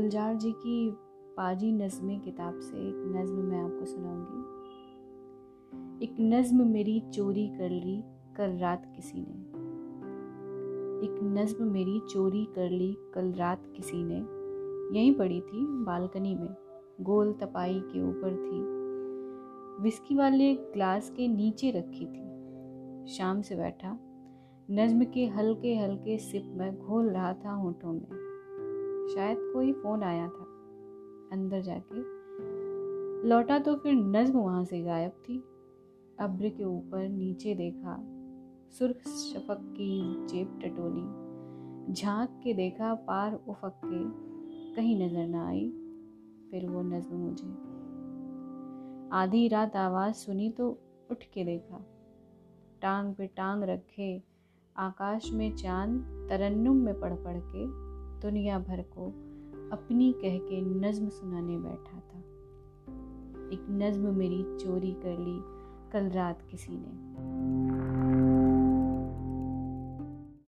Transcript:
गुलजार जी की पाजी नज़में किताब से एक नज़म मैं आपको सुनाऊँगी। एक नज़म मेरी चोरी कर ली कल रात किसी ने। एक नज़म मेरी चोरी कर ली कल रात किसी ने। यहीं पड़ी थी बालकनी में, गोल तपाई के ऊपर थी। विस्की वाले ग्लास के नीचे रखी थी। शाम से बैठा, नज्म के हल्के हल्के सिप में घोल रहा था होठों में। शायद कोई फ़ोन आया था। अंदर जाके। लौटा तो फिर नज्म वहाँ से गायब थी। अब्र के ऊपर नीचे देखा। सुर्ख शफक की जेब टटोली। झाँक के देखा पार उफक के। कहीं नज़र ना आई। फिर वो नज्म मुझे। आधी रात आवाज़ सुनी तो उठ के देखा। टांग पे टांग रखे। आकाश में चाँद तरन्नुम में पढ़ पढ़ के। दुनिया भर को अपनी कह के नज्म सुनाने बैठा था। एक नज्म मेरी चोरी कर ली कल रात किसी ने।